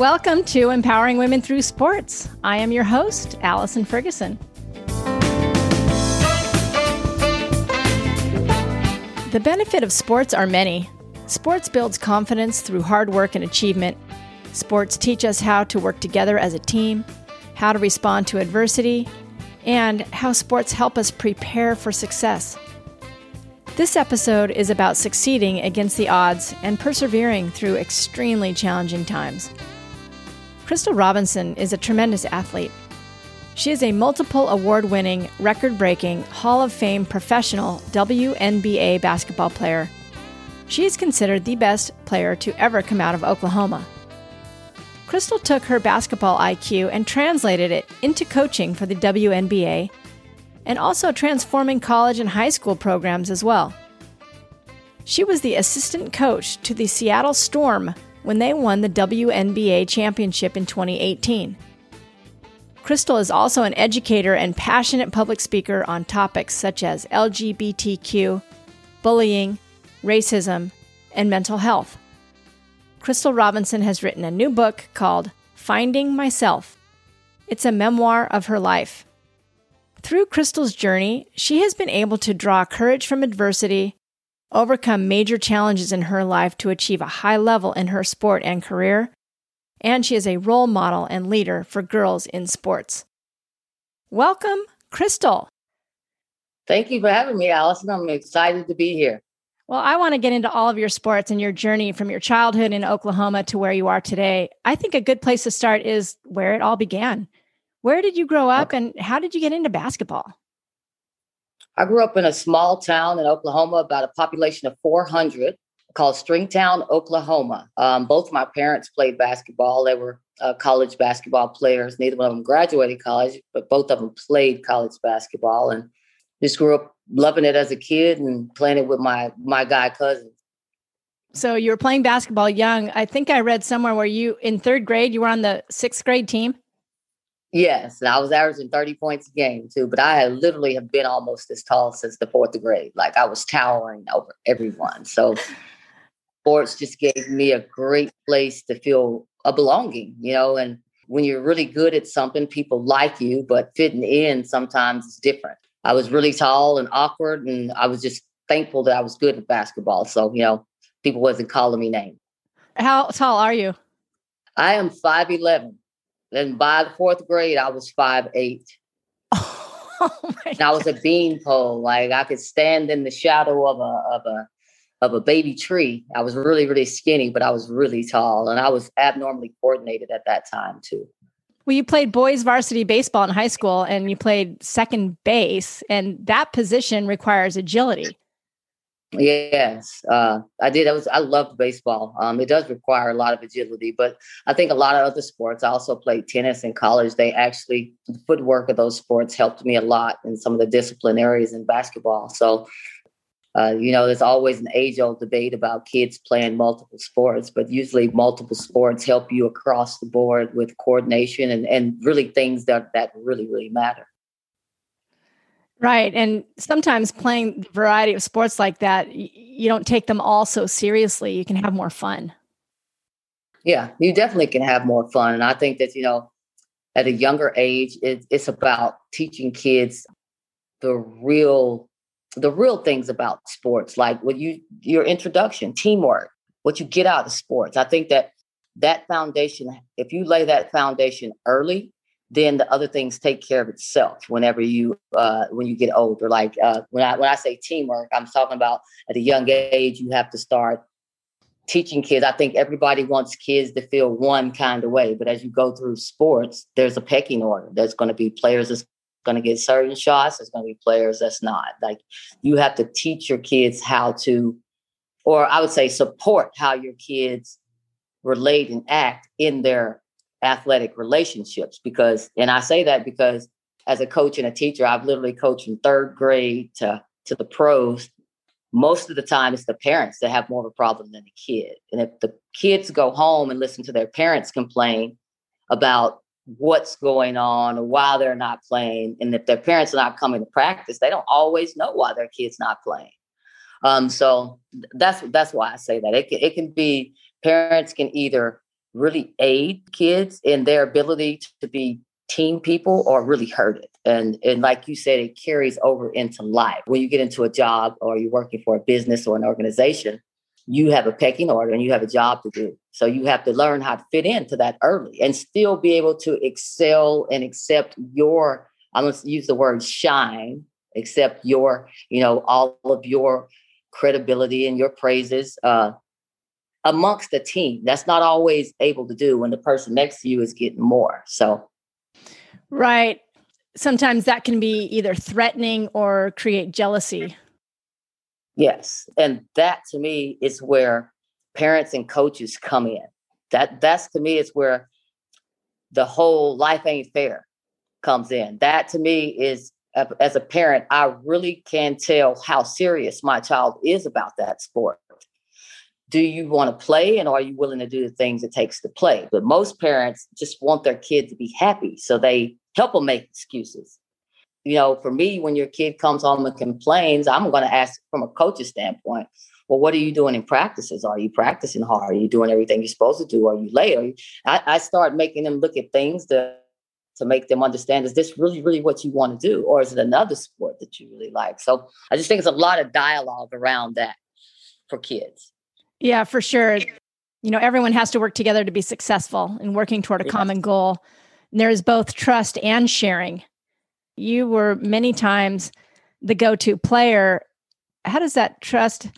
Welcome to Empowering Women Through Sports. I am your host, Allison Ferguson. The benefit of sports are many. Sports builds confidence through hard work and achievement. Sports teach us how to work together as a team, how to respond to adversity, and how sports help us prepare for success. This episode is about succeeding against the odds and persevering through extremely challenging times. Crystal Robinson is a tremendous athlete. She is a multiple award winning, record breaking, Hall of Fame professional WNBA basketball player. She is considered the best player to ever come out of Oklahoma. Crystal took her basketball IQ and translated it into coaching for the WNBA and also transforming college and high school programs as well. She was the assistant coach to the Seattle Storm when they won the WNBA championship in 2018. Crystal is also an educator and passionate public speaker on topics such as LGBTQ, bullying, racism, and mental health. Crystal Robinson has written a new book called Finding Myself. It's a memoir of her life. Through Crystal's journey, she has been able to draw courage from adversity, overcome major challenges in her life to achieve a high level in her sport and career, and she is a role model and leader for girls in sports. Welcome, Crystal. Thank you for having me, Allison. I'm excited to be here. Well, I want to get into all of your sports and your journey from your childhood in Oklahoma to where you are today. I think a good place to start is where it all began. Where did you grow up and how did you get into basketball? I grew up in a small town in Oklahoma, about a population of 400, called Stringtown, Oklahoma. Um, both my parents played basketball. They were uh, college basketball players. Neither one of them graduated college, but both of them played college basketball. And just grew up loving it as a kid and playing it with my my guy cousins. So you were playing basketball young. I think I read somewhere where you in third grade you were on the sixth grade team. Yes, and I was averaging 30 points a game too, but I literally have been almost as tall since the fourth grade. Like I was towering over everyone. So sports just gave me a great place to feel a belonging, you know, and when you're really good at something, people like you, but fitting in sometimes is different. I was really tall and awkward, and I was just thankful that I was good at basketball. So, you know, people wasn't calling me names. How tall are you? I am 5'11. And by the fourth grade, I was 5'8. Oh and I was a beanpole. Like I could stand in the shadow of a of a of a baby tree. I was really, really skinny, but I was really tall. And I was abnormally coordinated at that time too. Well, you played boys varsity baseball in high school and you played second base, and that position requires agility. Yes, uh, I did. I was I loved baseball. Um, it does require a lot of agility, but I think a lot of other sports. I also played tennis in college. They actually the footwork of those sports helped me a lot in some of the discipline areas in basketball. So uh, you know, there's always an age old debate about kids playing multiple sports, but usually multiple sports help you across the board with coordination and, and really things that, that really, really matter. Right. And sometimes playing a variety of sports like that, you don't take them all so seriously. You can have more fun. Yeah, you definitely can have more fun. And I think that, you know, at a younger age, it, it's about teaching kids the real the real things about sports, like what you your introduction, teamwork, what you get out of sports. I think that that foundation, if you lay that foundation early, then the other things take care of itself whenever you uh, when you get older. Like uh, when I when I say teamwork, I'm talking about at a young age you have to start teaching kids. I think everybody wants kids to feel one kind of way, but as you go through sports, there's a pecking order. There's going to be players that's going to get certain shots. There's going to be players that's not. Like you have to teach your kids how to, or I would say support how your kids relate and act in their athletic relationships. Because, and I say that because as a coach and a teacher, I've literally coached from third grade to to the pros. Most of the time, it's the parents that have more of a problem than the kid. And if the kids go home and listen to their parents complain about what's going on or why they're not playing. And if their parents are not coming to practice, they don't always know why their kid's not playing. Um, so that's that's why I say that it can, it can be parents can either really aid kids in their ability to be team people or really hurt it. And and like you said, it carries over into life. When you get into a job or you're working for a business or an organization, you have a pecking order and you have a job to do. So you have to learn how to fit into that early and still be able to excel and accept your, I'm gonna use the word shine, accept your, you know, all of your credibility and your praises uh, amongst the team. That's not always able to do when the person next to you is getting more. So Right. Sometimes that can be either threatening or create jealousy. Yes. And that to me is where parents and coaches come in. That that's to me is where the whole life ain't fair comes in. That to me is uh, as a parent, I really can tell how serious my child is about that sport. Do you want to play and are you willing to do the things it takes to play? But most parents just want their kid to be happy. So they help them make excuses. You know, for me, when your kid comes home and complains, I'm going to ask from a coach's standpoint, well, what are you doing in practices? Are you practicing hard? Are you doing everything you're supposed to do? Are you late? Are you... I, I start making them look at things to, to make them understand, is this really, really what you want to do? Or is it another sport that you really like? So I just think it's a lot of dialogue around that for kids. Yeah, for sure. You know, everyone has to work together to be successful in working toward a common goal And there's both trust and sharing. You were many times the go to player. How does that trust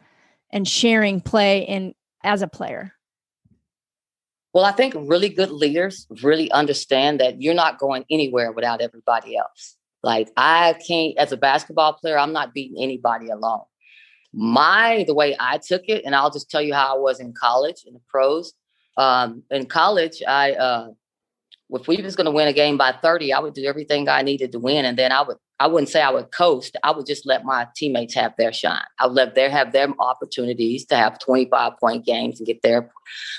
and sharing play in as a player? Well, I think really good leaders really understand that you're not going anywhere without everybody else. Like I can't, as a basketball player, I'm not beating anybody alone. My the way I took it, and I'll just tell you how I was in college in the pros. Um, in college, I uh, if we was going to win a game by 30, I would do everything I needed to win. And then I would, I wouldn't say I would coast. I would just let my teammates have their shine. I would let them have their opportunities to have 25 point games and get their,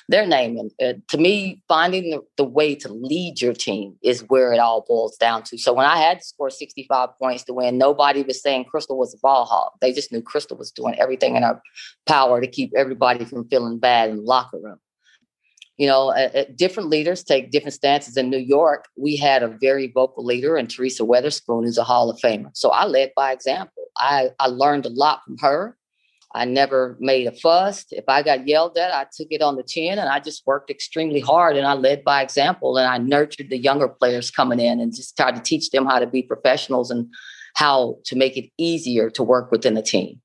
their name. And uh, to me, finding the, the way to lead your team is where it all boils down to. So when I had to score 65 points to win, nobody was saying Crystal was a ball hog. They just knew Crystal was doing everything in her power to keep everybody from feeling bad in the locker room you know, uh, different leaders take different stances. In New York, we had a very vocal leader, and Teresa Weatherspoon, is a Hall of Famer. So I led by example. I, I learned a lot from her. I never made a fuss. If I got yelled at, I took it on the chin and I just worked extremely hard and I led by example and I nurtured the younger players coming in and just tried to teach them how to be professionals and how to make it easier to work within a team.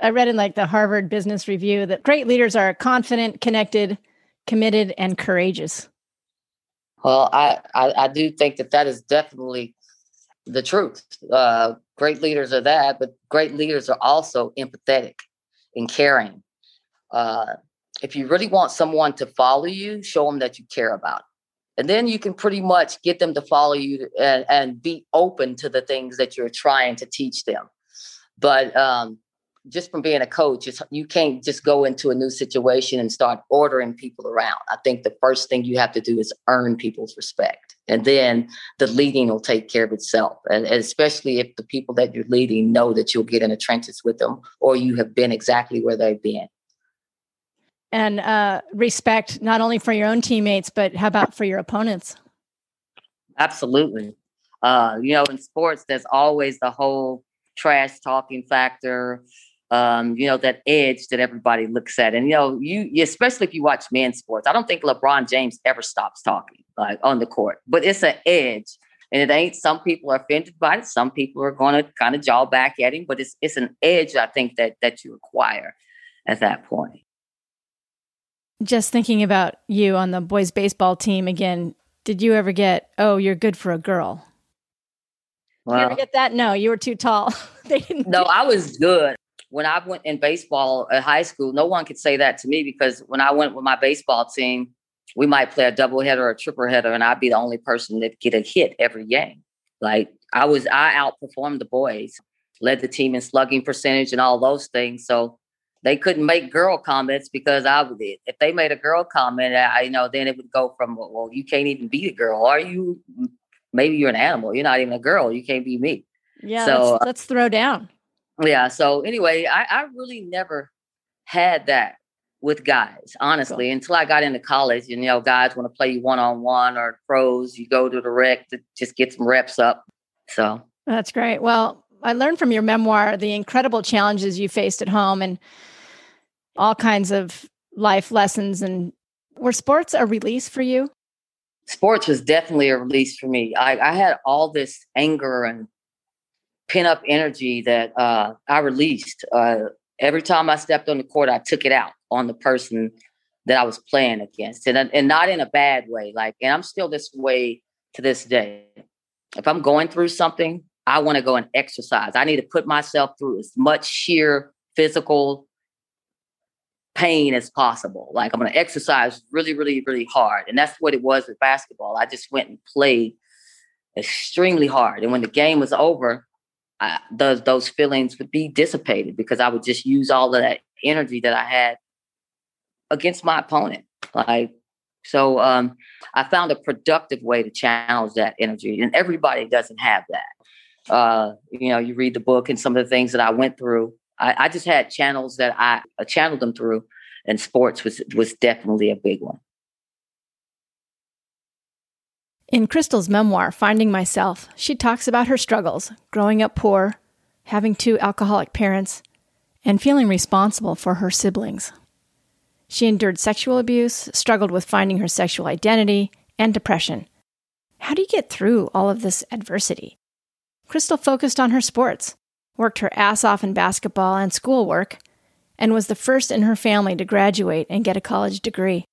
I read in like the Harvard Business Review that great leaders are confident, connected, committed, and courageous? Well, I, I, I do think that that is definitely the truth. Uh, great leaders are that, but great leaders are also empathetic and caring. Uh, if you really want someone to follow you, show them that you care about it. And then you can pretty much get them to follow you and, and be open to the things that you're trying to teach them. But um, just from being a coach, you can't just go into a new situation and start ordering people around. I think the first thing you have to do is earn people's respect. And then the leading will take care of itself. And, and especially if the people that you're leading know that you'll get in the trenches with them or you have been exactly where they've been. And uh, respect not only for your own teammates, but how about for your opponents? Absolutely. Uh, you know, in sports, there's always the whole trash talking factor um, you know, that edge that everybody looks at. And, you know, you, especially if you watch men's sports, I don't think LeBron James ever stops talking like on the court, but it's an edge. And it ain't some people are offended by it. Some people are going to kind of jaw back at him, but it's it's an edge I think that that you acquire at that point. Just thinking about you on the boys baseball team again, did you ever get, oh, you're good for a girl? Well, you ever get that? No, you were too tall. they didn't. No, I was good when I went in baseball at high school, no one could say that to me because when I went with my baseball team, we might play a double header or a triple header, and I'd be the only person that get a hit every game. Like I was, I outperformed the boys, led the team in slugging percentage and all those things. So they couldn't make girl comments because I would. If they made a girl comment, I you know then it would go from well, you can't even be a girl. Are you? Maybe you're an animal. You're not even a girl. You can't be me. Yeah. So let's, uh, let's throw down yeah. So anyway, I, I really never had that with guys, honestly, cool. until I got into college. You know, guys want to play you one on one or pros, you go to the rec to just get some reps up. So that's great. Well, I learned from your memoir the incredible challenges you faced at home and all kinds of life lessons. And were sports a release for you? Sports was definitely a release for me. I, I had all this anger and pin up energy that uh, I released. Uh, every time I stepped on the court, I took it out on the person that I was playing against, and and not in a bad way. Like, and I'm still this way to this day. If I'm going through something, I want to go and exercise. I need to put myself through as much sheer physical pain as possible. Like I'm going to exercise really, really, really hard, and that's what it was with basketball. I just went and played extremely hard, and when the game was over, I, those those feelings would be dissipated because I would just use all of that energy that I had against my opponent. Like so, um, I found a productive way to channel that energy, and everybody doesn't have that. Uh, you know, you read the book and some of the things that I went through. I, I just had channels that I, I channeled them through, and sports was was definitely a big one. In Crystal's memoir, Finding Myself, she talks about her struggles growing up poor, having two alcoholic parents, and feeling responsible for her siblings. She endured sexual abuse, struggled with finding her sexual identity, and depression. How do you get through all of this adversity? Crystal focused on her sports, worked her ass off in basketball and schoolwork, and was the first in her family to graduate and get a college degree.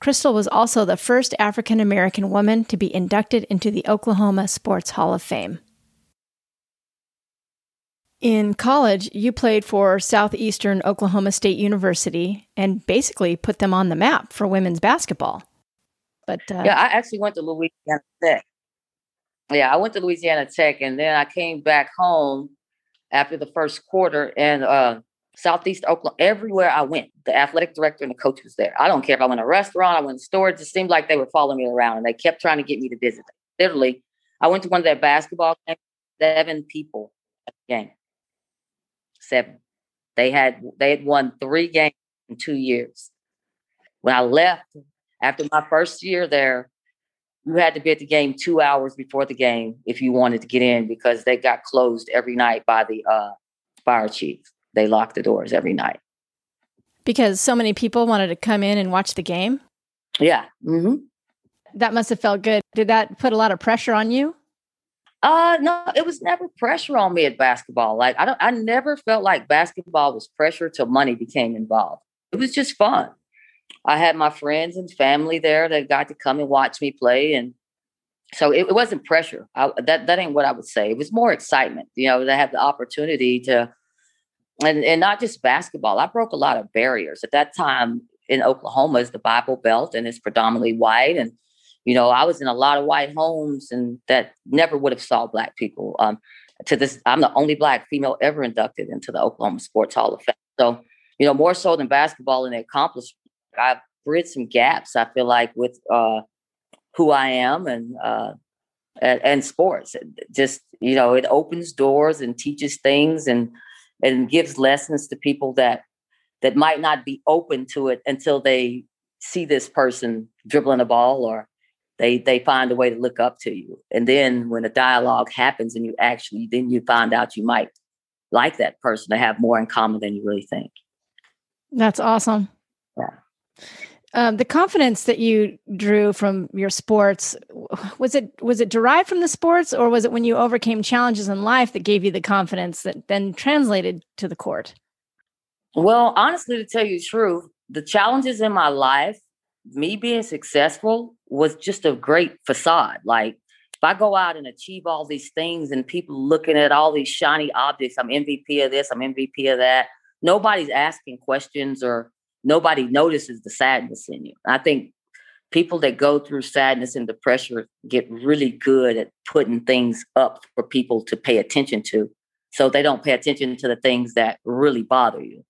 Crystal was also the first African American woman to be inducted into the Oklahoma Sports Hall of Fame. In college, you played for Southeastern Oklahoma State University and basically put them on the map for women's basketball. But uh, yeah, I actually went to Louisiana Tech. Yeah, I went to Louisiana Tech, and then I came back home after the first quarter, and uh, Southeast Oklahoma, everywhere I went, the athletic director and the coach was there. I don't care if I went to a restaurant, I went to store. It seemed like they were following me around and they kept trying to get me to visit. Literally, I went to one of their basketball games, seven people at the game. Seven. They had they had won three games in two years. When I left after my first year there, you had to be at the game two hours before the game if you wanted to get in because they got closed every night by the uh, fire chief they locked the doors every night. Because so many people wanted to come in and watch the game? Yeah. Mm-hmm. That must have felt good. Did that put a lot of pressure on you? Uh no, it was never pressure on me at basketball. Like I don't I never felt like basketball was pressure till money became involved. It was just fun. I had my friends and family there that got to come and watch me play and so it, it wasn't pressure. I, that that ain't what I would say. It was more excitement, you know, to have the opportunity to and, and not just basketball. I broke a lot of barriers. At that time in Oklahoma is the Bible Belt and it's predominantly white. And, you know, I was in a lot of white homes and that never would have saw black people. Um, to this, I'm the only black female ever inducted into the Oklahoma Sports Hall of Fame. So, you know, more so than basketball and the accomplishment, I've bridged some gaps, I feel like, with uh, who I am and, uh, and, and sports. Just, you know, it opens doors and teaches things and and gives lessons to people that that might not be open to it until they see this person dribbling a ball or they they find a way to look up to you. And then when a dialogue happens and you actually then you find out you might like that person to have more in common than you really think. That's awesome. Yeah um, the confidence that you drew from your sports was it was it derived from the sports or was it when you overcame challenges in life that gave you the confidence that then translated to the court? Well honestly to tell you the truth the challenges in my life me being successful was just a great facade. Like if i go out and achieve all these things and people looking at all these shiny objects i'm mvp of this i'm mvp of that nobody's asking questions or nobody notices the sadness in you. I think people that go through sadness and depression get really good at putting things up for people to pay attention to so they don't pay attention to the things that really bother you.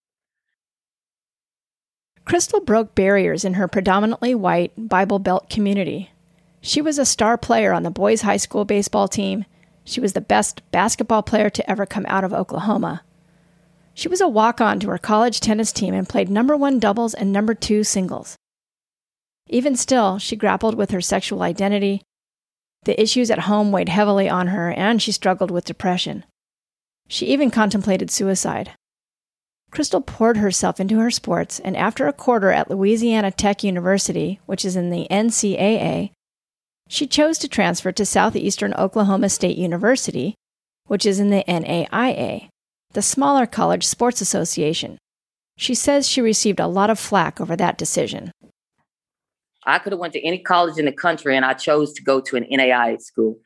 Crystal broke barriers in her predominantly white Bible Belt community. She was a star player on the boys' high school baseball team. She was the best basketball player to ever come out of Oklahoma. She was a walk on to her college tennis team and played number one doubles and number two singles. Even still, she grappled with her sexual identity. The issues at home weighed heavily on her, and she struggled with depression. She even contemplated suicide. Crystal poured herself into her sports, and after a quarter at Louisiana Tech University, which is in the NCAA, she chose to transfer to Southeastern Oklahoma State University, which is in the NAIA, the smaller college sports association. She says she received a lot of flack over that decision. I could have went to any college in the country and I chose to go to an NAIA school.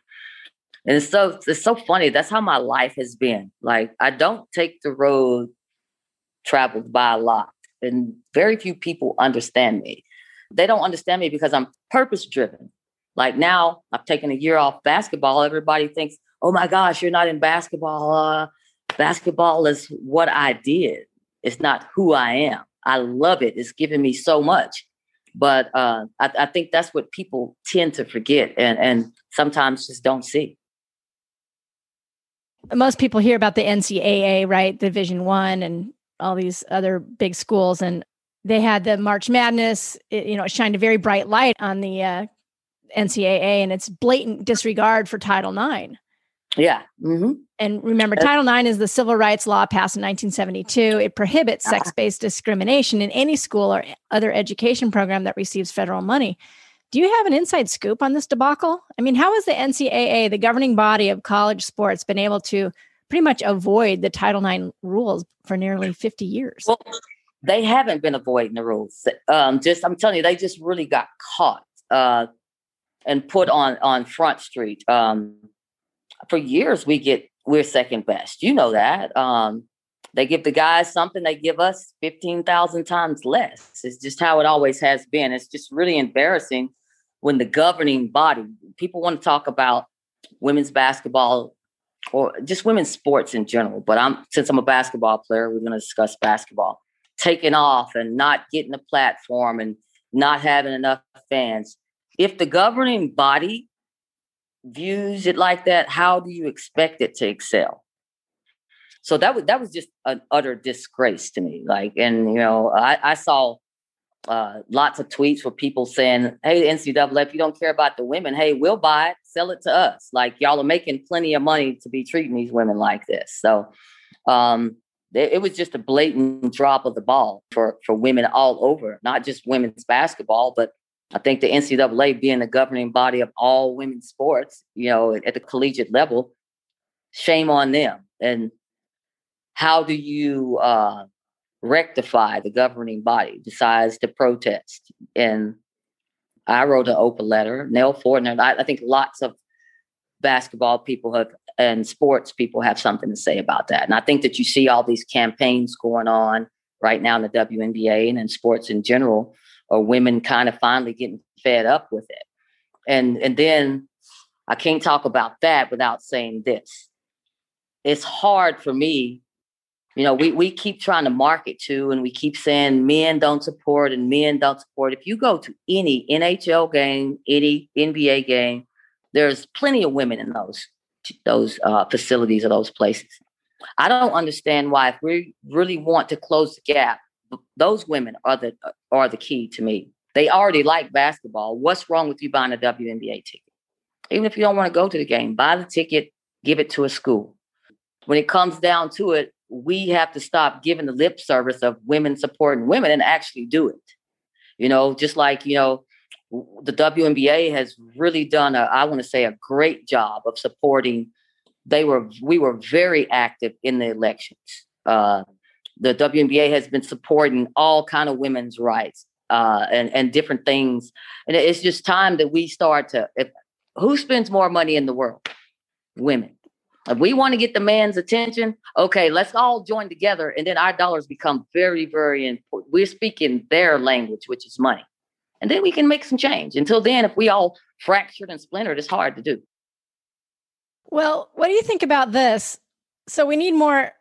And it's so it's so funny. That's how my life has been. Like I don't take the road traveled by a lot. And very few people understand me. They don't understand me because I'm purpose driven. Like now, I've taken a year off basketball. Everybody thinks, oh my gosh, you're not in basketball. Uh, basketball is what I did, it's not who I am. I love it. It's given me so much. But uh, I, I think that's what people tend to forget and, and sometimes just don't see most people hear about the NCAA, right? Division One and all these other big schools, and they had the March Madness. It, you know, it shined a very bright light on the uh, NCAA and its blatant disregard for Title IX. Yeah. Mm-hmm. And remember, Title IX is the civil rights law passed in 1972. It prohibits uh-huh. sex based discrimination in any school or other education program that receives federal money. Do you have an inside scoop on this debacle? I mean, how has the NCAA, the governing body of college sports, been able to pretty much avoid the Title IX rules for nearly 50 years? Well, they haven't been avoiding the rules. Um, just, I'm telling you, they just really got caught. Uh, and put on on Front Street. Um, for years, we get we're second best. You know that. Um, they give the guys something, they give us fifteen thousand times less. It's just how it always has been. It's just really embarrassing when the governing body people want to talk about women's basketball or just women's sports in general. But I'm since I'm a basketball player, we're going to discuss basketball taking off and not getting a platform and not having enough fans if the governing body views it like that, how do you expect it to excel? So that was that was just an utter disgrace to me. Like, and you know, I, I saw uh, lots of tweets with people saying, "Hey, NCAA, if you don't care about the women, hey, we'll buy it, sell it to us. Like, y'all are making plenty of money to be treating these women like this." So, um, it, it was just a blatant drop of the ball for for women all over, not just women's basketball, but I think the NCAA being the governing body of all women's sports, you know, at the collegiate level, shame on them. And how do you uh, rectify the governing body besides the protest? And I wrote an open letter, Nell Fortner. I, I think lots of basketball people have and sports people have something to say about that. And I think that you see all these campaigns going on right now in the WNBA and in sports in general or women kind of finally getting fed up with it. And and then I can't talk about that without saying this. It's hard for me, you know, we, we keep trying to market to and we keep saying men don't support and men don't support. If you go to any NHL game, any NBA game, there's plenty of women in those those uh, facilities or those places. I don't understand why if we really want to close the gap those women are the are the key to me. They already like basketball. What's wrong with you buying a WNBA ticket? Even if you don't want to go to the game, buy the ticket, give it to a school. When it comes down to it, we have to stop giving the lip service of women supporting women and actually do it. You know, just like, you know, the WNBA has really done a, I want to say a great job of supporting. They were, we were very active in the elections. Uh, the WNBA has been supporting all kind of women's rights uh, and and different things. And it's just time that we start to. If, who spends more money in the world? Women. If we want to get the man's attention, okay, let's all join together, and then our dollars become very, very important. We're speaking their language, which is money, and then we can make some change. Until then, if we all fractured and splintered, it's hard to do. Well, what do you think about this? So we need more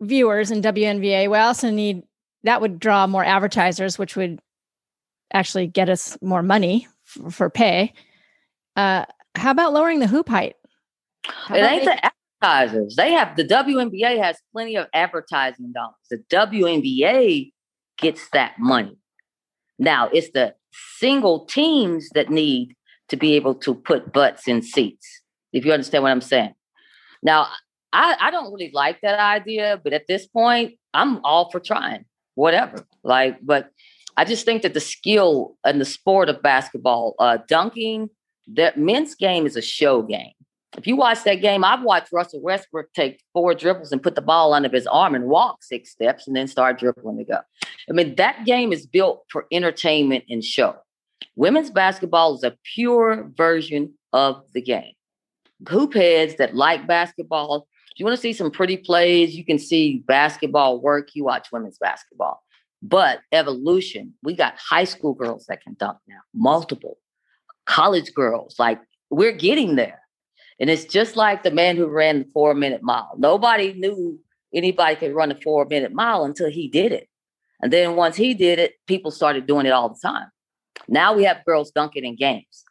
viewers in WNBA. We also need that would draw more advertisers, which would actually get us more money for, for pay. Uh, how about lowering the hoop height? It ain't the advertisers. They have the WNBA has plenty of advertising dollars. The WNBA gets that money. Now it's the single teams that need to be able to put butts in seats. If you understand what I'm saying. Now, I, I don't really like that idea, but at this point, I'm all for trying whatever. Like, but I just think that the skill and the sport of basketball, uh, dunking, that men's game is a show game. If you watch that game, I've watched Russell Westbrook take four dribbles and put the ball under his arm and walk six steps and then start dribbling to go. I mean, that game is built for entertainment and show. Women's basketball is a pure version of the game. Hoop heads that like basketball, you want to see some pretty plays, you can see basketball work, you watch women's basketball. But evolution, we got high school girls that can dunk now, multiple college girls. Like we're getting there. And it's just like the man who ran the four minute mile. Nobody knew anybody could run a four minute mile until he did it. And then once he did it, people started doing it all the time. Now we have girls dunking in games.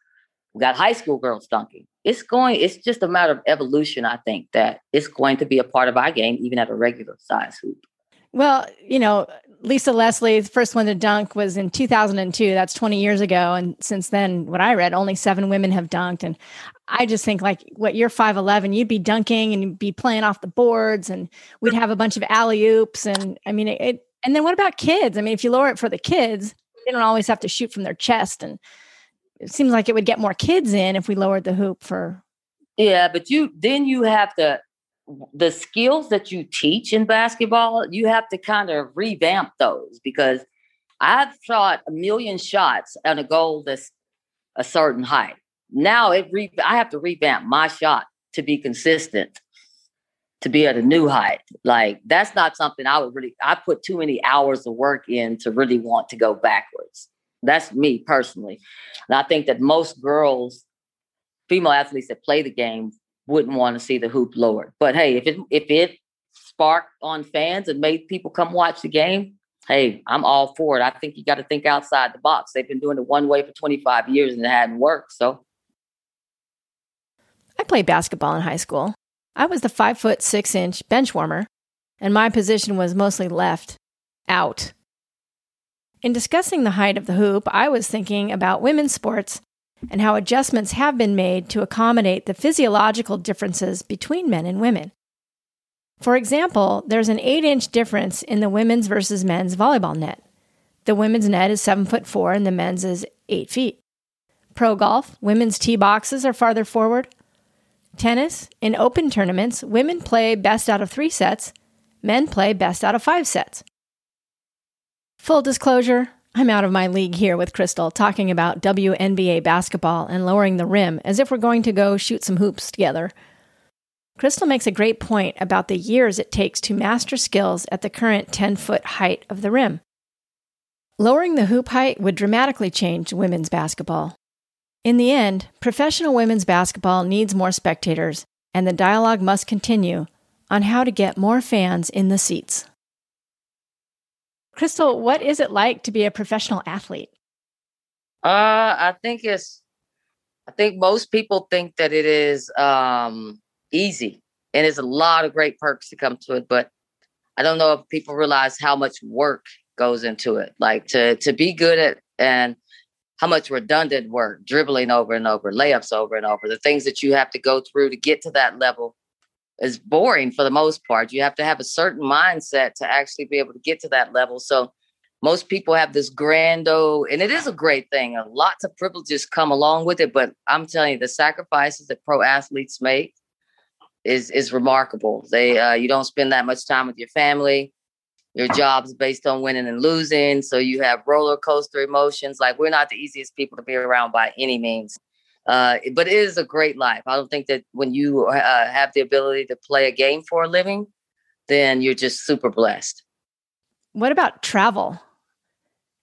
We got high school girls dunking. It's going, it's just a matter of evolution, I think, that it's going to be a part of our game, even at a regular size hoop. Well, you know, Lisa Leslie, the first one to dunk was in 2002. That's 20 years ago. And since then, what I read, only seven women have dunked. And I just think, like, what you're 5'11, you'd be dunking and you'd be playing off the boards, and we'd have a bunch of alley oops. And I mean, it, it, and then what about kids? I mean, if you lower it for the kids, they don't always have to shoot from their chest. And it seems like it would get more kids in if we lowered the hoop for. Yeah, but you then you have to the skills that you teach in basketball, you have to kind of revamp those because I've shot a million shots on a goal that's a certain height. Now it re- I have to revamp my shot to be consistent, to be at a new height. Like that's not something I would really. I put too many hours of work in to really want to go backwards. That's me personally, and I think that most girls, female athletes that play the game, wouldn't want to see the hoop lowered. But hey, if it if it sparked on fans and made people come watch the game, hey, I'm all for it. I think you got to think outside the box. They've been doing it one way for 25 years and it hadn't worked. So I played basketball in high school. I was the five foot six inch bench warmer, and my position was mostly left out. In discussing the height of the hoop, I was thinking about women's sports and how adjustments have been made to accommodate the physiological differences between men and women. For example, there's an 8 inch difference in the women's versus men's volleyball net. The women's net is 7 foot 4 and the men's is 8 feet. Pro golf, women's tee boxes are farther forward. Tennis, in open tournaments, women play best out of three sets, men play best out of five sets. Full disclosure I'm out of my league here with Crystal talking about WNBA basketball and lowering the rim as if we're going to go shoot some hoops together. Crystal makes a great point about the years it takes to master skills at the current 10 foot height of the rim. Lowering the hoop height would dramatically change women's basketball. In the end, professional women's basketball needs more spectators, and the dialogue must continue on how to get more fans in the seats. Crystal, what is it like to be a professional athlete? Uh, I think it's, I think most people think that it is um, easy and there's a lot of great perks to come to it, but I don't know if people realize how much work goes into it. Like to to be good at and how much redundant work, dribbling over and over, layups over and over, the things that you have to go through to get to that level is boring for the most part. You have to have a certain mindset to actually be able to get to that level. So most people have this grando, and it is a great thing. Lots of privileges come along with it, but I'm telling you, the sacrifices that pro athletes make is is remarkable. They uh, you don't spend that much time with your family. Your job's based on winning and losing, so you have roller coaster emotions. Like we're not the easiest people to be around by any means. Uh, but it is a great life. I don't think that when you uh, have the ability to play a game for a living, then you're just super blessed. What about travel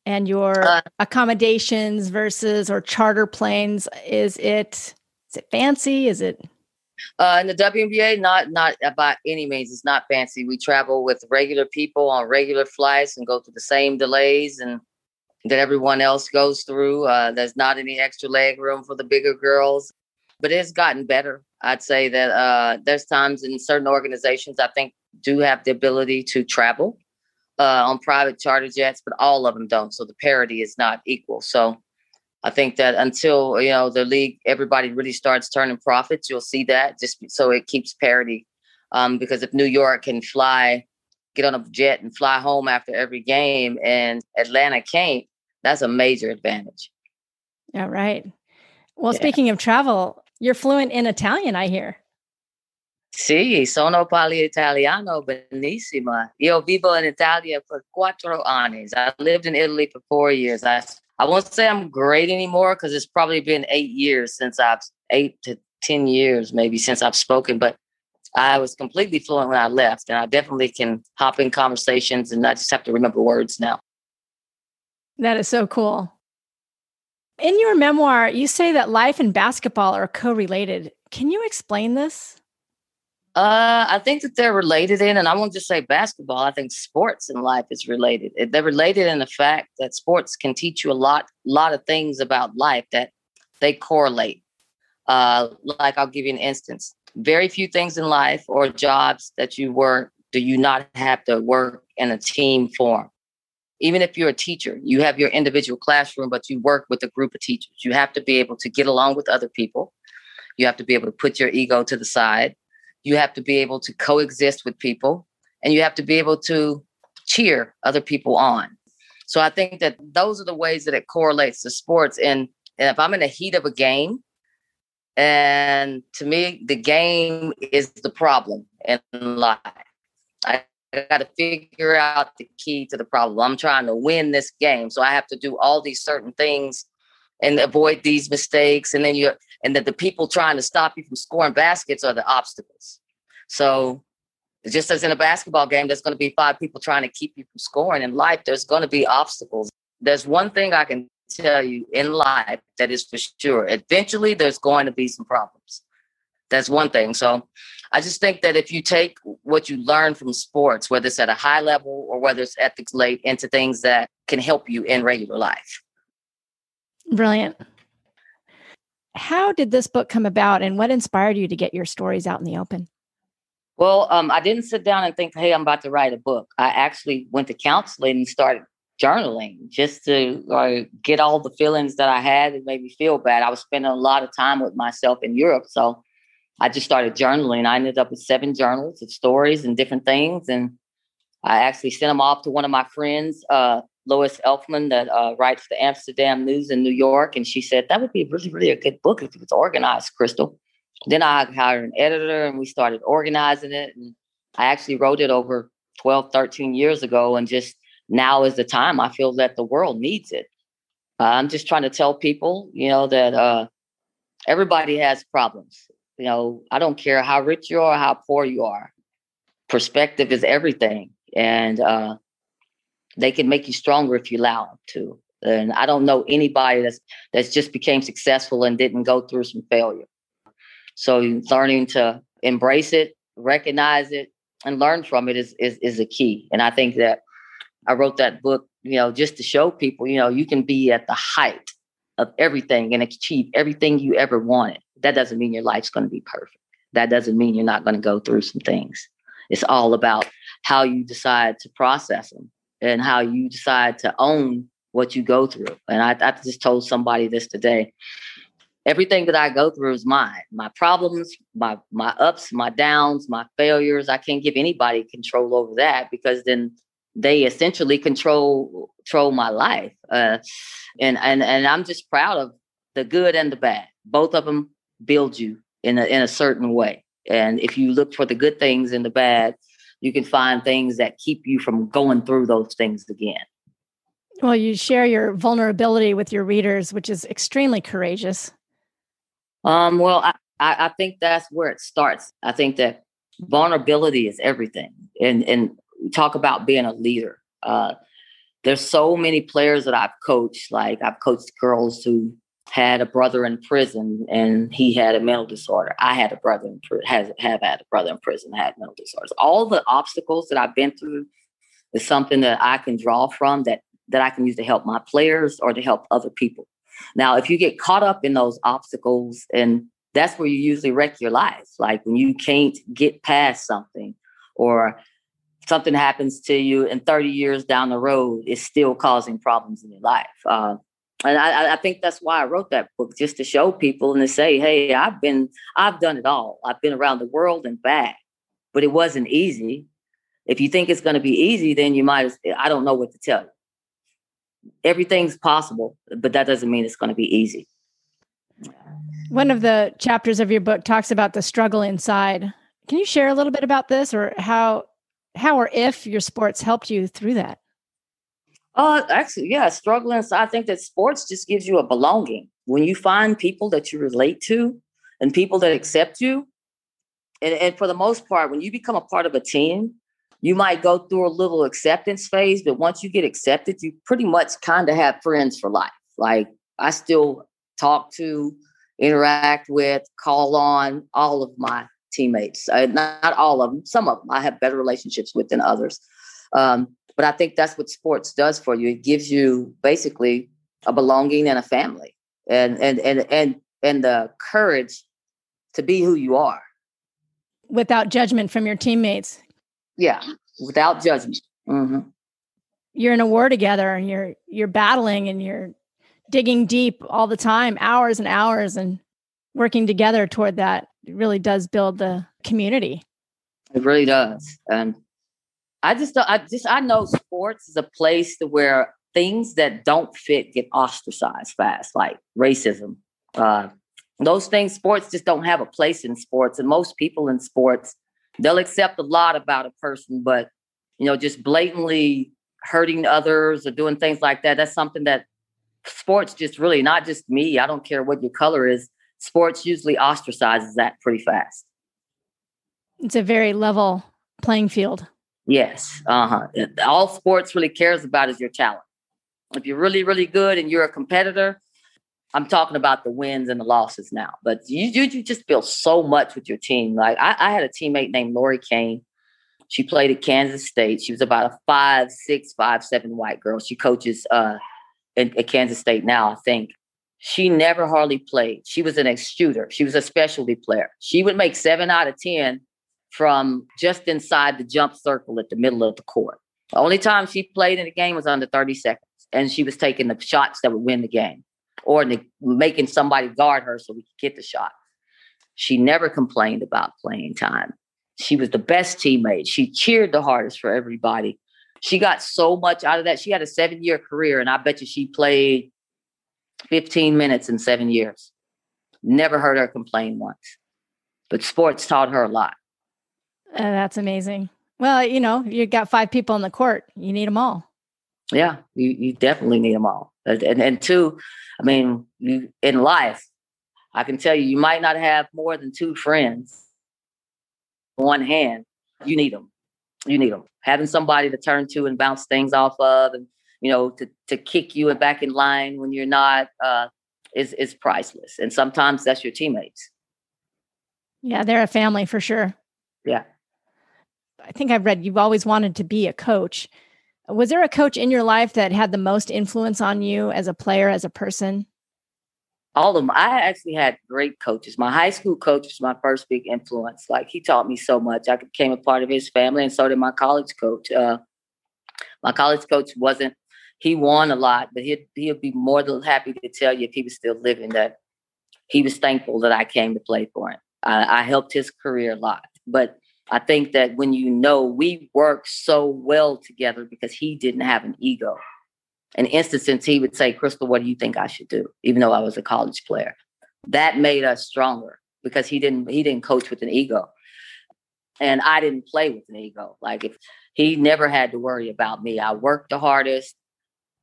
and your uh, accommodations versus or charter planes? Is it is it fancy? Is it? Uh, in the WNBA, not not by any means. It's not fancy. We travel with regular people on regular flights and go through the same delays and that everyone else goes through. Uh, there's not any extra leg room for the bigger girls. but it's gotten better. I'd say that uh, there's times in certain organizations I think do have the ability to travel uh, on private charter jets, but all of them don't. So the parity is not equal. So I think that until you know the league, everybody really starts turning profits. You'll see that just so it keeps parity. Um, because if New York can fly, get on a jet and fly home after every game, and Atlanta can't, that's a major advantage. Yeah, right. Well, yeah. speaking of travel, you're fluent in Italian, I hear. Sì, sono parli italiano benissimo. Io vivo in Italia for quattro anni. I lived in Italy for four years. I I won't say I'm great anymore because it's probably been eight years since I've eight to ten years maybe since I've spoken, but I was completely fluent when I left, and I definitely can hop in conversations and not just have to remember words now. That is so cool. In your memoir, you say that life and basketball are co-related. Can you explain this? Uh, I think that they're related in, and I won't just say basketball. I think sports and life is related. They're related in the fact that sports can teach you a lot, a lot of things about life that they correlate. Uh, like I'll give you an instance. Very few things in life or jobs that you work do you not have to work in a team form. Even if you're a teacher, you have your individual classroom, but you work with a group of teachers. You have to be able to get along with other people. You have to be able to put your ego to the side you have to be able to coexist with people and you have to be able to cheer other people on. So I think that those are the ways that it correlates to sports. And, and if I'm in the heat of a game, and to me, the game is the problem in life. I got to figure out the key to the problem. I'm trying to win this game. So I have to do all these certain things and avoid these mistakes. And then you and that the people trying to stop you from scoring baskets are the obstacles. So just as in a basketball game, there's going to be five people trying to keep you from scoring. In life, there's going to be obstacles. There's one thing I can tell you in life that is for sure. Eventually, there's going to be some problems. That's one thing. So I just think that if you take what you learn from sports, whether it's at a high level or whether it's ethics late, into things that can help you in regular life. Brilliant. How did this book come about and what inspired you to get your stories out in the open? Well, um, I didn't sit down and think, hey, I'm about to write a book. I actually went to counseling and started journaling just to uh, get all the feelings that I had. It made me feel bad. I was spending a lot of time with myself in Europe. So I just started journaling. I ended up with seven journals of stories and different things. And I actually sent them off to one of my friends, uh, Lois Elfman that uh, writes the Amsterdam News in New York, and she said that would be really, really a good book if it was organized, Crystal. Then I hired an editor, and we started organizing it. And I actually wrote it over 12, 13 years ago, and just now is the time I feel that the world needs it. Uh, I'm just trying to tell people, you know, that uh, everybody has problems. You know, I don't care how rich you are, how poor you are. Perspective is everything, and uh, they can make you stronger if you allow them to. And I don't know anybody that's that's just became successful and didn't go through some failure. So learning to embrace it, recognize it, and learn from it is is is a key. And I think that I wrote that book, you know, just to show people, you know, you can be at the height of everything and achieve everything you ever wanted. That doesn't mean your life's going to be perfect. That doesn't mean you're not going to go through some things. It's all about how you decide to process them and how you decide to own what you go through. And I, I just told somebody this today. Everything that I go through is mine. My problems, my my ups, my downs, my failures. I can't give anybody control over that because then they essentially control control my life. Uh, and and and I'm just proud of the good and the bad. Both of them build you in a in a certain way. And if you look for the good things and the bad, you can find things that keep you from going through those things again. Well, you share your vulnerability with your readers, which is extremely courageous. Um, well, I, I, I think that's where it starts. I think that vulnerability is everything. And and talk about being a leader. Uh, there's so many players that I've coached. Like I've coached girls who had a brother in prison and he had a mental disorder. I had a brother in prison, has have had a brother in prison, had mental disorders. All the obstacles that I've been through is something that I can draw from that that I can use to help my players or to help other people. Now, if you get caught up in those obstacles and that's where you usually wreck your life. Like when you can't get past something or something happens to you and 30 years down the road it's still causing problems in your life. Uh, and I, I, think that's why I wrote that book, just to show people and to say, hey, I've been, I've done it all. I've been around the world and back, but it wasn't easy. If you think it's going to be easy, then you might, I don't know what to tell you. Everything's possible, but that doesn't mean it's going to be easy. One of the chapters of your book talks about the struggle inside. Can you share a little bit about this or how how or if your sports helped you through that? Uh actually, yeah, struggling. So I think that sports just gives you a belonging. When you find people that you relate to and people that accept you, and, and for the most part, when you become a part of a team, you might go through a little acceptance phase, but once you get accepted, you pretty much kind of have friends for life. Like I still talk to interact with, call on all of my teammates. Uh, not, not, all of them, some of them I have better relationships with than others. Um, but I think that's what sports does for you. It gives you basically a belonging and a family, and and and and and the courage to be who you are without judgment from your teammates. Yeah, without judgment. Mm-hmm. You're in a war together, and you're you're battling, and you're digging deep all the time, hours and hours, and working together toward that really does build the community. It really does. And I just, I just, I know sports is a place to where things that don't fit get ostracized fast, like racism. Uh, those things, sports just don't have a place in sports. And most people in sports, they'll accept a lot about a person, but you know, just blatantly hurting others or doing things like that, that's something that sports just really not just me. I don't care what your color is. Sports usually ostracizes that pretty fast. It's a very level playing field. Yes. Uh huh. All sports really cares about is your talent. If you're really, really good and you're a competitor, I'm talking about the wins and the losses now. But you you, you just build so much with your team. Like I, I had a teammate named Laurie Koehn. She played at Kansas State. She was about a five, six, five, seven white girl. She coaches uh, in, at Kansas State now, I think. She never hardly played. She was an ex shooter. She was a specialty player. She would make seven out of 10 from just inside the jump circle at the middle of the court. The only time she played in the game was under 30 seconds, and she was taking the shots that would win the game or the, making somebody guard her so we could get the shot. She never complained about playing time. She was the best teammate. She cheered the hardest for everybody she got so much out of that. She had a seven year career, and I bet you she played 15 minutes in seven years. Never heard her complain once. But sports taught her a lot. Uh, that's amazing. Well, you know, you got five people on the court. You need them all. Yeah, you, you definitely need them all. And, and, and two, I mean, you in life, I can tell you, you might not have more than two friends. One hand, you need them you need them. Having somebody to turn to and bounce things off of, and you know, to to kick you back in line when you're not, uh, is is priceless. And sometimes that's your teammates. Yeah, they're a family for sure. Yeah. I think I've read you've always wanted to be a coach. Was there a coach in your life that had the most influence on you as a player, as a person? all of them. I actually had great coaches. My high school coach was my first big influence. Like he taught me so much. I became a part of his family, and so did my college coach. Uh, my college coach wasn't. He won a lot, but he'd he'd be more than happy to tell you if he was still living that he was thankful that I came to play for him. I, I helped his career a lot, but I think that when you know we worked so well together because he didn't have an ego an instance he would say, Crystal, what do you think I should do? Even though I was a college player. That made us stronger because he didn't he didn't coach with an ego. And I didn't play with an ego. Like if he never had to worry about me. I worked the hardest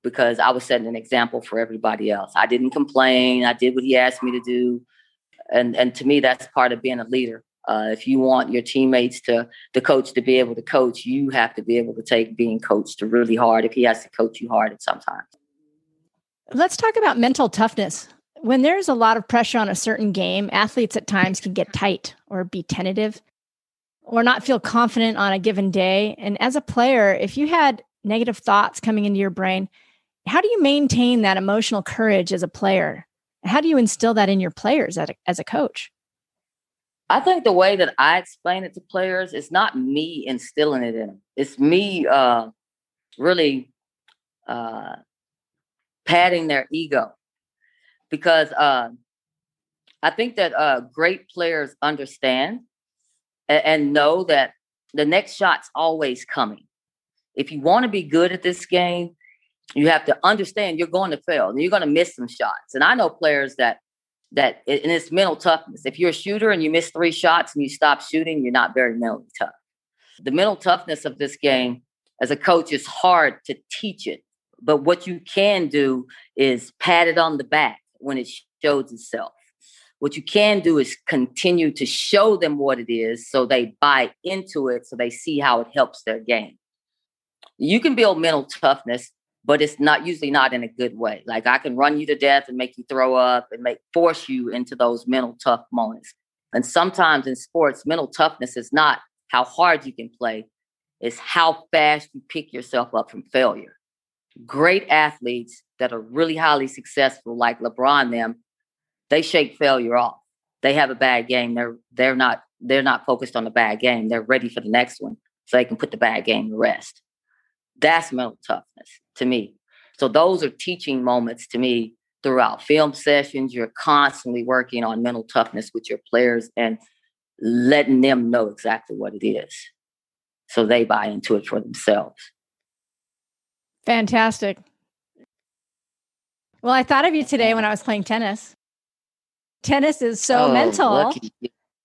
because I was setting an example for everybody else. I didn't complain. I did what he asked me to do. And and to me that's part of being a leader. Uh, if you want your teammates to the coach to be able to coach, you have to be able to take being coached to really hard. If he has to coach you hard at sometimes. Let's talk about mental toughness. When there's a lot of pressure on a certain game, athletes at times can get tight or be tentative or not feel confident on a given day. And as a player, if you had negative thoughts coming into your brain, how do you maintain that emotional courage as a player? How do you instill that in your players as a, as a coach? I think the way that I explain it to players is not me instilling it in them. It's me uh, really uh, padding their ego because uh, I think that uh, great players understand and, and know that the next shot's always coming. If you want to be good at this game, you have to understand you're going to fail and you're going to miss some shots. And I know players that that and it's mental toughness. If you're a shooter and you miss three shots and you stop shooting, you're not very mentally tough. The mental toughness of this game as a coach is hard to teach it. But what you can do is pat it on the back when it shows itself. What you can do is continue to show them what it is so they buy into it, so they see how it helps their game. You can build mental toughness, but it's not usually not in a good way. Like I can run you to death and make you throw up and make force you into those mental tough moments. And sometimes in sports, mental toughness is not how hard you can play, it's how fast you pick yourself up from failure. Great athletes that are really highly successful, like LeBron, them, they shake failure off. They have a bad game. They're they're not they're not focused on the bad game. They're ready for the next one, so they can put the bad game to rest. That's mental toughness to me. So those are teaching moments to me throughout film sessions. You're constantly working on mental toughness with your players and letting them know exactly what it is, so they buy into it for themselves. Fantastic. Well, I thought of you today when I was playing tennis tennis is so oh, mental.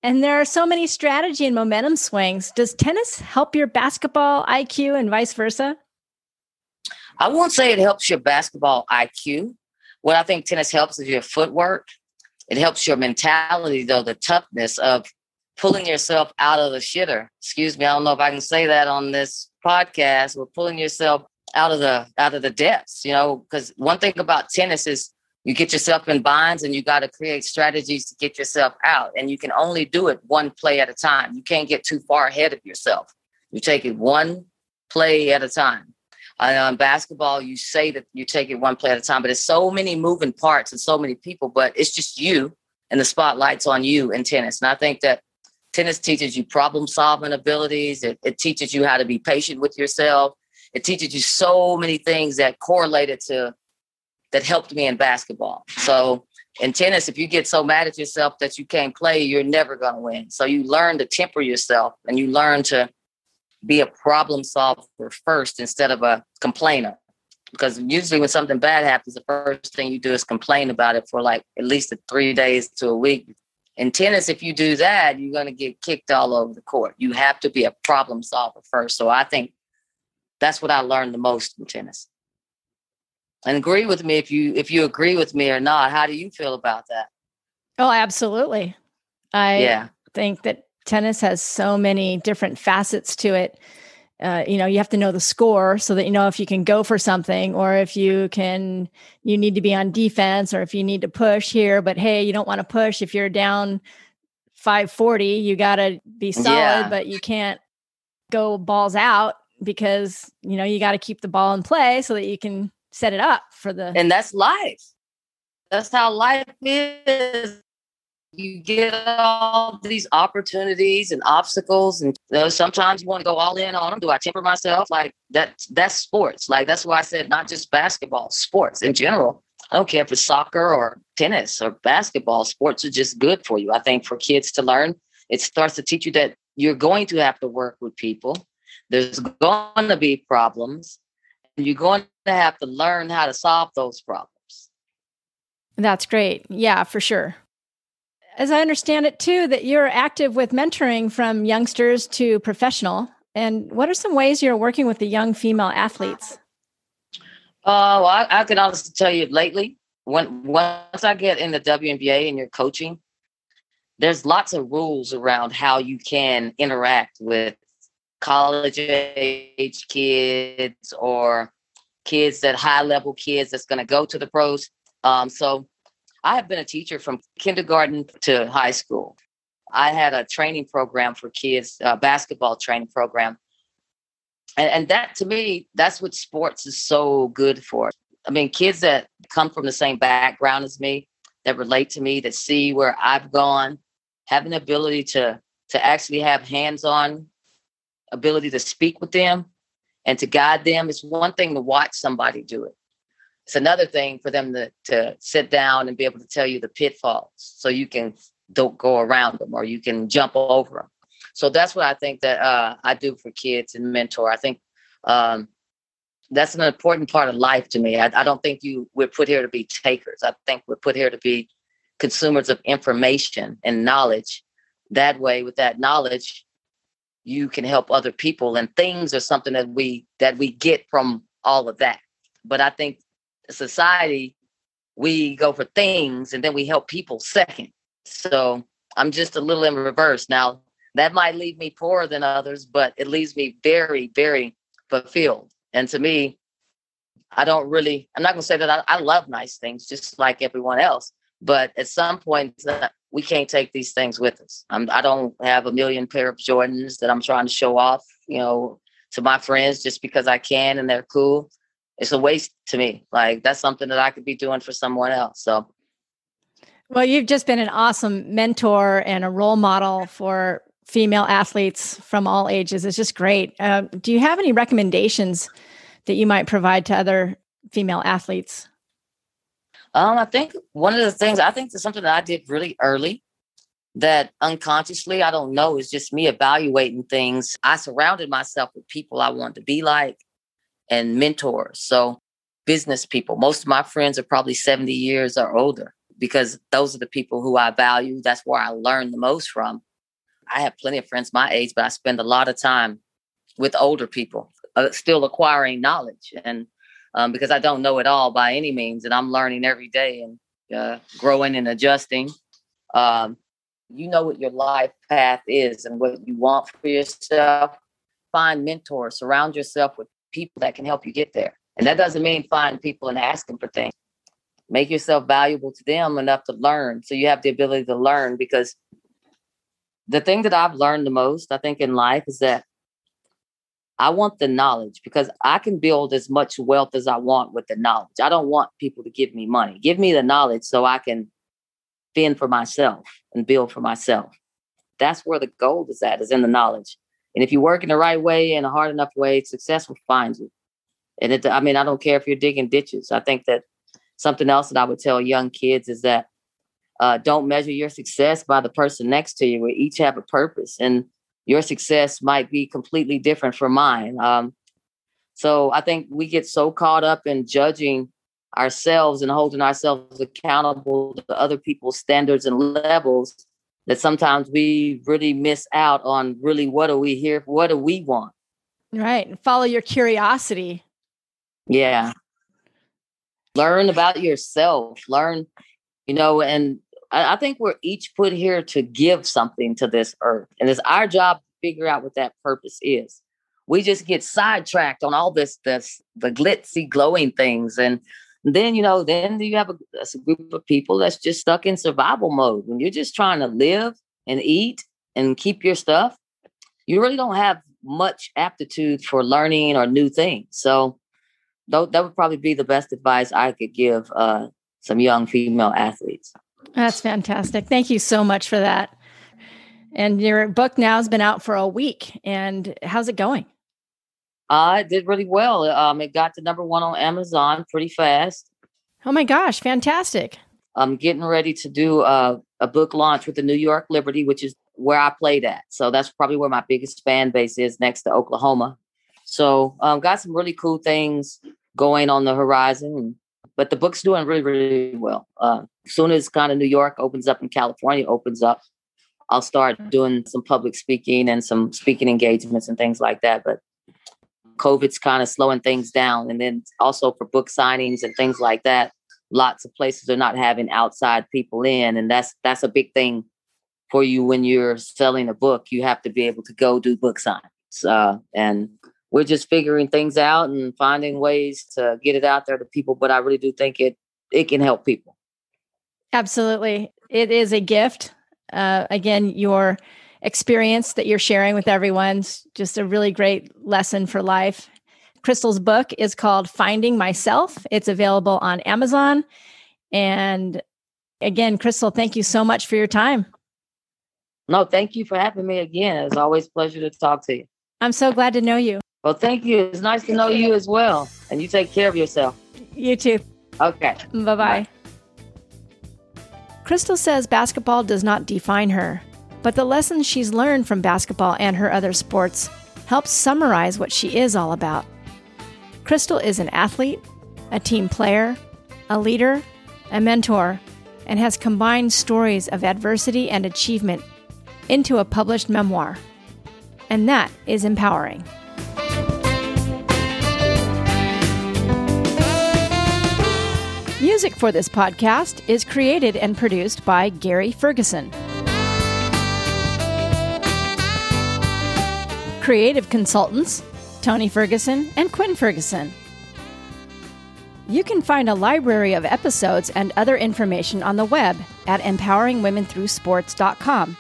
And there are so many strategy and momentum swings. Does tennis help your basketball IQ and vice versa? I won't say it helps your basketball IQ. What I think tennis helps is your footwork. It helps your mentality, though, the toughness of pulling yourself out of the shitter. Excuse me, I don't know if I can say that on this podcast, but pulling yourself out of the out of the depths, you know, because one thing about tennis is you get yourself in binds and you got to create strategies to get yourself out. And you can only do it one play at a time. You can't get too far ahead of yourself. You take it one play at a time. Uh, basketball, you say that you take it one play at a time, but it's so many moving parts and so many people, but it's just you and the spotlight's on you in tennis. And I think that tennis teaches you problem solving abilities. It, it teaches you how to be patient with yourself. It teaches you so many things that correlated to that helped me in basketball. So in tennis, if you get so mad at yourself that you can't play, you're never going to win. So you learn to temper yourself and you learn to be a problem solver first instead of a complainer. Because usually when something bad happens, the first thing you do is complain about it for like at least three days to a week. In tennis, if you do that, you're going to get kicked all over the court. You have to be a problem solver first. So I think that's what I learned the most in tennis and agree with me if you if you agree with me or not. How do you feel about that? Oh, absolutely. I yeah. think that tennis has so many different facets to it. Uh, you know, you have to know the score so that you know if you can go for something or if you can, you need to be on defense or if you need to push here. But hey, you don't want to push if you're down 540. You got to be solid, yeah. but you can't go balls out because you know you got to keep the ball in play so that you can set it up for the and that's life. That's how life is. You get all these opportunities and obstacles and you know, sometimes you want to go all in on them do i temper myself? Like that that's sports. Like that's why i said not just basketball sports in general. I don't care if it's soccer or tennis or basketball sports are just good for you. I think for kids to learn it starts to teach you that you're going to have to work with people. There's going to be problems you're going to have to learn how to solve those problems. That's great. Yeah, for sure. As I understand it too, that you're active with mentoring from youngsters to professional. And what are some ways you're working with the young female athletes? Oh, uh, well, I, I can honestly tell you lately, when once I get in the WNBA and you're coaching, there's lots of rules around how you can interact with college age kids or kids that high level kids that's going to go to the pros. Um, so I have been a teacher from kindergarten to high school. I had a training program for kids, a basketball training program. And, and that to me, that's what sports is so good for. I mean, kids that come from the same background as me, that relate to me, that see where I've gone, having the ability to to actually have hands-on ability to speak with them and to guide them. It's one thing to watch somebody do it. It's another thing for them to, to sit down and be able to tell you the pitfalls so you can don't go around them or you can jump over them. So that's what I think that uh, I do for kids and mentor. I think um, that's an important part of life to me. I, I don't think you we're put here to be takers. I think we're put here to be consumers of information and knowledge. That way, with that knowledge, you can help other people and things are something that we that we get from all of that. But i think society we go for things and then we help people second. So i'm just a little in reverse. Now that might leave me poorer than others but it leaves me very very fulfilled. And to me i don't really i'm not going to say that I, I love nice things just like everyone else but at some point uh, we can't take these things with us. I'm, I don't have a million pair of Jordans that I'm trying to show off, you know, to my friends just because I can and they're cool. It's a waste to me. Like that's something that I could be doing for someone else. So, well, you've just been an awesome mentor and a role model for female athletes from all ages. It's just great. Uh, do you have any recommendations that you might provide to other female athletes? Um, I think one of the things I think is something that I did really early that unconsciously, I don't know, is just me evaluating things. I surrounded myself with people I wanted to be like and mentors. So business people, most of my friends are probably 70 years or older because those are the people who I value. That's where I learn the most from. I have plenty of friends my age, but I spend a lot of time with older people, uh, still acquiring knowledge. And um, because I don't know it all by any means, and I'm learning every day and uh, growing and adjusting. Um, you know what your life path is and what you want for yourself. Find mentors, surround yourself with people that can help you get there. And that doesn't mean find people and ask them for things. Make yourself valuable to them enough to learn so you have the ability to learn because the thing that I've learned the most, I think, in life is that I want the knowledge because I can build as much wealth as I want with the knowledge. I don't want people to give me money. Give me the knowledge so I can fend for myself and build for myself. That's where the gold is at, is in the knowledge. And if you work in the right way and a hard enough way, success will find you. And it, I mean, I don't care if you're digging ditches. I think that something else that I would tell young kids is that uh, don't measure your success by the person next to you. We each have a purpose. And your success might be completely different from mine. Um, so I think we get so caught up in judging ourselves and holding ourselves accountable to other people's standards and levels that sometimes we really miss out on really what are we here for? What do we want? Right. Follow your curiosity. Yeah. Learn about yourself. Learn, you know, and I, I think we're each put here to give something to this earth. And it's our job to figure out what that purpose is. We just get sidetracked on all this, this the glitzy, glowing things. And then, you know, then you have a, a group of people that's just stuck in survival mode. When you're just trying to live and eat and keep your stuff, you really don't have much aptitude for learning or new things. So that would probably be the best advice I could give uh, some young female athletes. That's fantastic. Thank you so much for that. And your book now has been out for a week. And how's it going? Uh, it did really well. Um, it got to number one on Amazon pretty fast. Oh my gosh, fantastic. I'm getting ready to do a, a book launch with the New York Liberty, which is where I played at. So that's probably where my biggest fan base is next to Oklahoma. So um, got some really cool things going on the horizon but the book's doing really, really well. Uh, as soon as kind of New York opens up and California opens up, I'll start doing some public speaking and some speaking engagements and things like that. But COVID's kind of slowing things down. And then also for book signings and things like that, lots of places are not having outside people in. And that's that's a big thing for you when you're selling a book. You have to be able to go do book signings. Uh, and we're just figuring things out and finding ways to get it out there to people. But I really do think it it can help people. Absolutely, it is a gift. Uh, again, your experience that you're sharing with everyone's just a really great lesson for life. Crystal's book is called Finding Myself. It's available on Amazon. And again, Crystal, thank you so much for your time. No, thank you for having me again. It's always a pleasure to talk to you. I'm so glad to know you. Well, thank you. It's nice to know you as well. And you take care of yourself. You too. Okay. Bye bye. Crystal says basketball does not define her, but the lessons she's learned from basketball and her other sports helps summarize what she is all about. Crystal is an athlete, a team player, a leader, a mentor, and has combined stories of adversity and achievement into a published memoir. And that is empowering. Music for this podcast is created and produced by Gary Ferguson. Creative consultants Tony Ferguson and Quinn Ferguson. You can find a library of episodes and other information on the web at empoweringwomenthroughsports.com.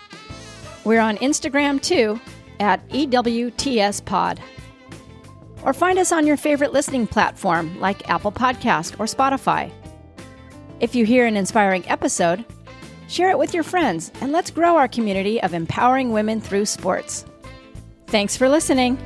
We're on Instagram too at EWTSPod. Or find us on your favorite listening platform like Apple Podcast or Spotify. If you hear an inspiring episode, share it with your friends and let's grow our community of empowering women through sports. Thanks for listening.